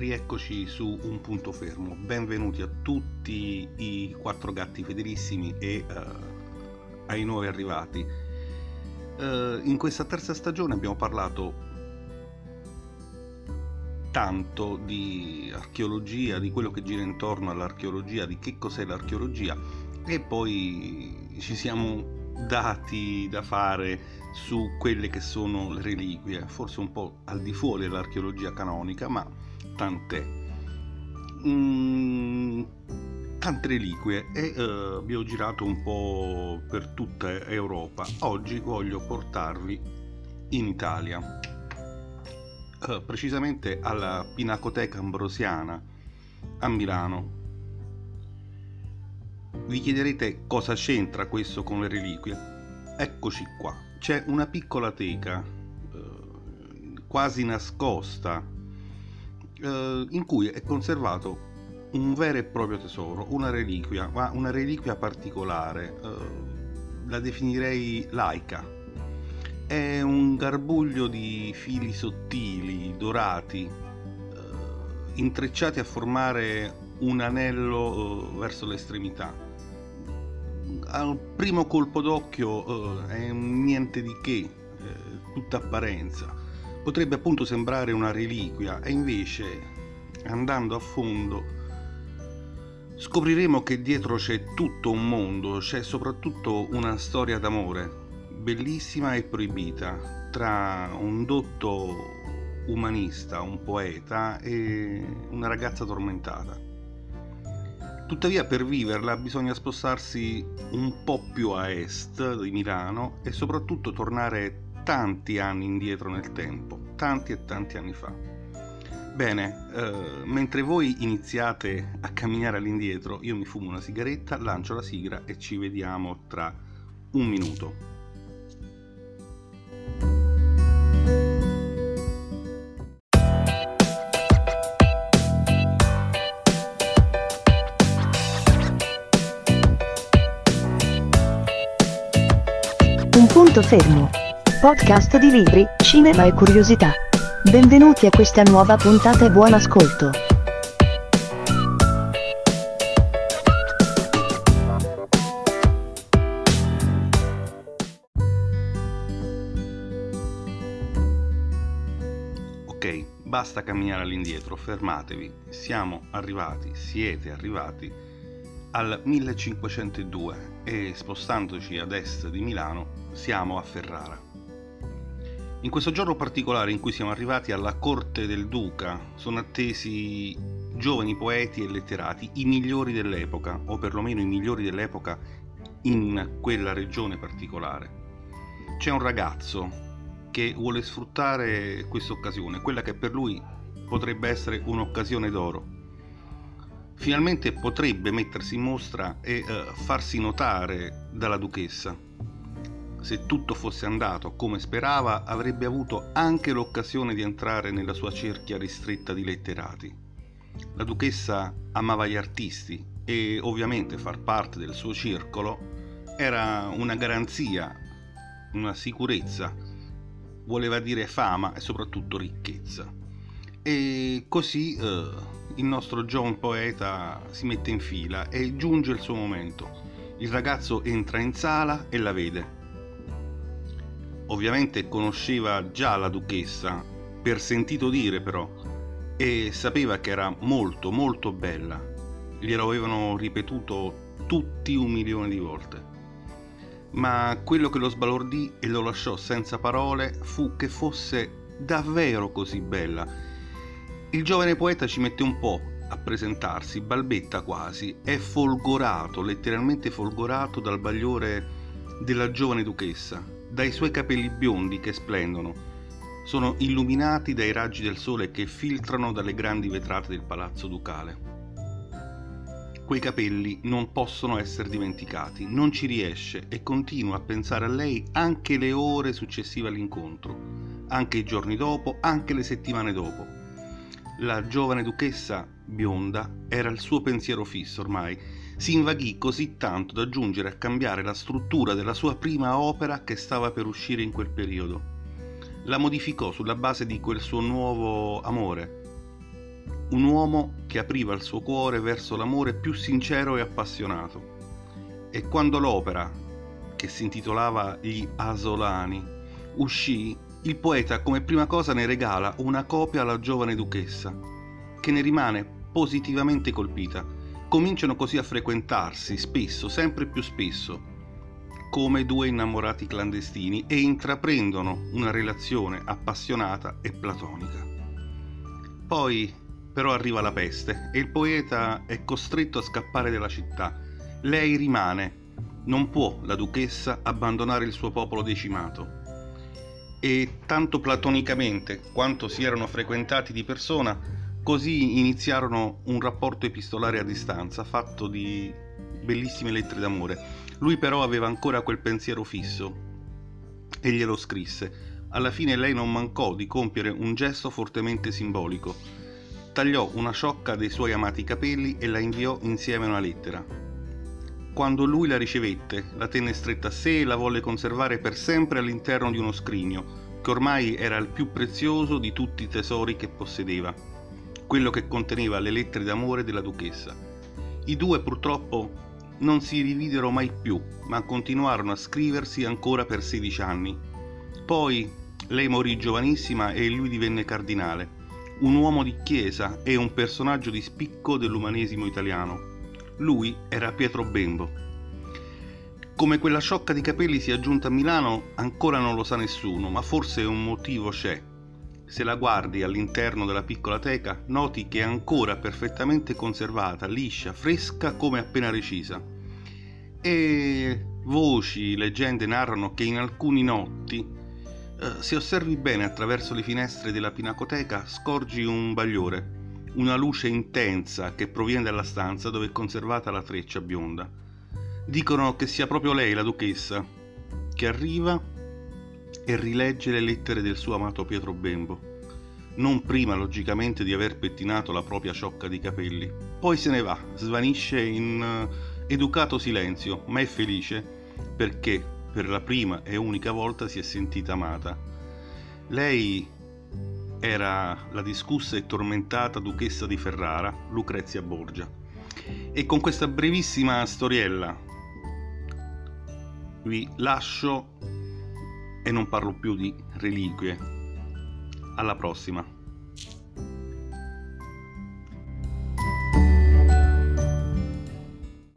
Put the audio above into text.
rieccoci su un punto fermo. Benvenuti a tutti i quattro gatti fedelissimi e uh, ai nuovi arrivati. Uh, in questa terza stagione abbiamo parlato tanto di archeologia, di quello che gira intorno all'archeologia, di che cos'è l'archeologia e poi ci siamo dati da fare su quelle che sono le reliquie, forse un po' al di fuori dell'archeologia canonica, ma tant'è. Mm, tante reliquie e uh, abbiamo girato un po' per tutta Europa. Oggi voglio portarvi in Italia, uh, precisamente alla Pinacoteca Ambrosiana a Milano. Vi chiederete cosa c'entra questo con le reliquie? Eccoci qua. C'è una piccola teca, uh, quasi nascosta, eh, in cui è conservato un vero e proprio tesoro, una reliquia, ma una reliquia particolare, eh, la definirei laica. È un garbuglio di fili sottili, dorati, eh, intrecciati a formare un anello eh, verso l'estremità. Al primo colpo d'occhio eh, è niente di che, eh, tutta apparenza potrebbe appunto sembrare una reliquia e invece andando a fondo scopriremo che dietro c'è tutto un mondo, c'è soprattutto una storia d'amore bellissima e proibita tra un dotto umanista, un poeta e una ragazza tormentata. Tuttavia per viverla bisogna spostarsi un po' più a est di Milano e soprattutto tornare tanti anni indietro nel tempo, tanti e tanti anni fa. Bene, eh, mentre voi iniziate a camminare all'indietro, io mi fumo una sigaretta, lancio la sigla e ci vediamo tra un minuto. Un punto fermo podcast di libri, cinema e curiosità. Benvenuti a questa nuova puntata e buon ascolto. Ok, basta camminare all'indietro, fermatevi. Siamo arrivati, siete arrivati al 1502 e spostandoci ad est di Milano siamo a Ferrara. In questo giorno particolare in cui siamo arrivati alla corte del duca sono attesi giovani poeti e letterati, i migliori dell'epoca, o perlomeno i migliori dell'epoca in quella regione particolare. C'è un ragazzo che vuole sfruttare questa occasione, quella che per lui potrebbe essere un'occasione d'oro. Finalmente potrebbe mettersi in mostra e uh, farsi notare dalla duchessa se tutto fosse andato come sperava, avrebbe avuto anche l'occasione di entrare nella sua cerchia ristretta di letterati. La duchessa amava gli artisti e ovviamente far parte del suo circolo era una garanzia, una sicurezza, voleva dire fama e soprattutto ricchezza. E così eh, il nostro John poeta si mette in fila e giunge il suo momento. Il ragazzo entra in sala e la vede Ovviamente conosceva già la duchessa, per sentito dire però, e sapeva che era molto molto bella. Glielo avevano ripetuto tutti un milione di volte. Ma quello che lo sbalordì e lo lasciò senza parole fu che fosse davvero così bella. Il giovane poeta ci mette un po' a presentarsi, balbetta quasi, è folgorato, letteralmente folgorato dal bagliore della giovane duchessa dai suoi capelli biondi che splendono. Sono illuminati dai raggi del sole che filtrano dalle grandi vetrate del palazzo ducale. Quei capelli non possono essere dimenticati, non ci riesce e continua a pensare a lei anche le ore successive all'incontro, anche i giorni dopo, anche le settimane dopo. La giovane duchessa, bionda, era il suo pensiero fisso ormai si invaghì così tanto da giungere a cambiare la struttura della sua prima opera che stava per uscire in quel periodo. La modificò sulla base di quel suo nuovo amore. un uomo che apriva il suo cuore verso l'amore più sincero e appassionato. E quando l'opera, che si intitolava Gli Asolani, uscì, il poeta come prima cosa ne regala una copia alla giovane duchessa, che ne rimane positivamente colpita. Cominciano così a frequentarsi spesso, sempre più spesso, come due innamorati clandestini e intraprendono una relazione appassionata e platonica. Poi però arriva la peste e il poeta è costretto a scappare dalla città. Lei rimane. Non può la duchessa abbandonare il suo popolo decimato. E tanto platonicamente quanto si erano frequentati di persona, così iniziarono un rapporto epistolare a distanza fatto di bellissime lettere d'amore. Lui però aveva ancora quel pensiero fisso e glielo scrisse. Alla fine lei non mancò di compiere un gesto fortemente simbolico tagliò una ciocca dei suoi amati capelli e la inviò insieme a una lettera. Quando lui la ricevette, la tenne stretta a sé e la volle conservare per sempre all'interno di uno scrigno, che ormai era il più prezioso di tutti i tesori che possedeva, quello che conteneva le lettere d'amore della duchessa. I due purtroppo non si rividero mai più, ma continuarono a scriversi ancora per 16 anni. Poi lei morì giovanissima e lui divenne cardinale un uomo di chiesa e un personaggio di spicco dell'umanesimo italiano. Lui era Pietro Bembo. Come quella sciocca di capelli sia giunta a Milano ancora non lo sa nessuno, ma forse un motivo c'è. Se la guardi all'interno della piccola teca, noti che è ancora perfettamente conservata, liscia, fresca come appena recisa. E voci, leggende narrano che in alcuni notti eh, se osservi bene attraverso le finestre della pinacoteca, scorgi un bagliore, una luce intensa che proviene dalla stanza dove è conservata la treccia bionda. Dicono che sia proprio lei, la duchessa, che arriva e rilegge le lettere del suo amato Pietro Bembo. Non prima, logicamente, di aver pettinato la propria ciocca di capelli. Poi se ne va, svanisce in uh, educato silenzio, ma è felice perché per la prima e unica volta si è sentita amata. Lei era la discussa e tormentata duchessa di Ferrara, Lucrezia Borgia. E con questa brevissima storiella vi lascio e non parlo più di reliquie. Alla prossima.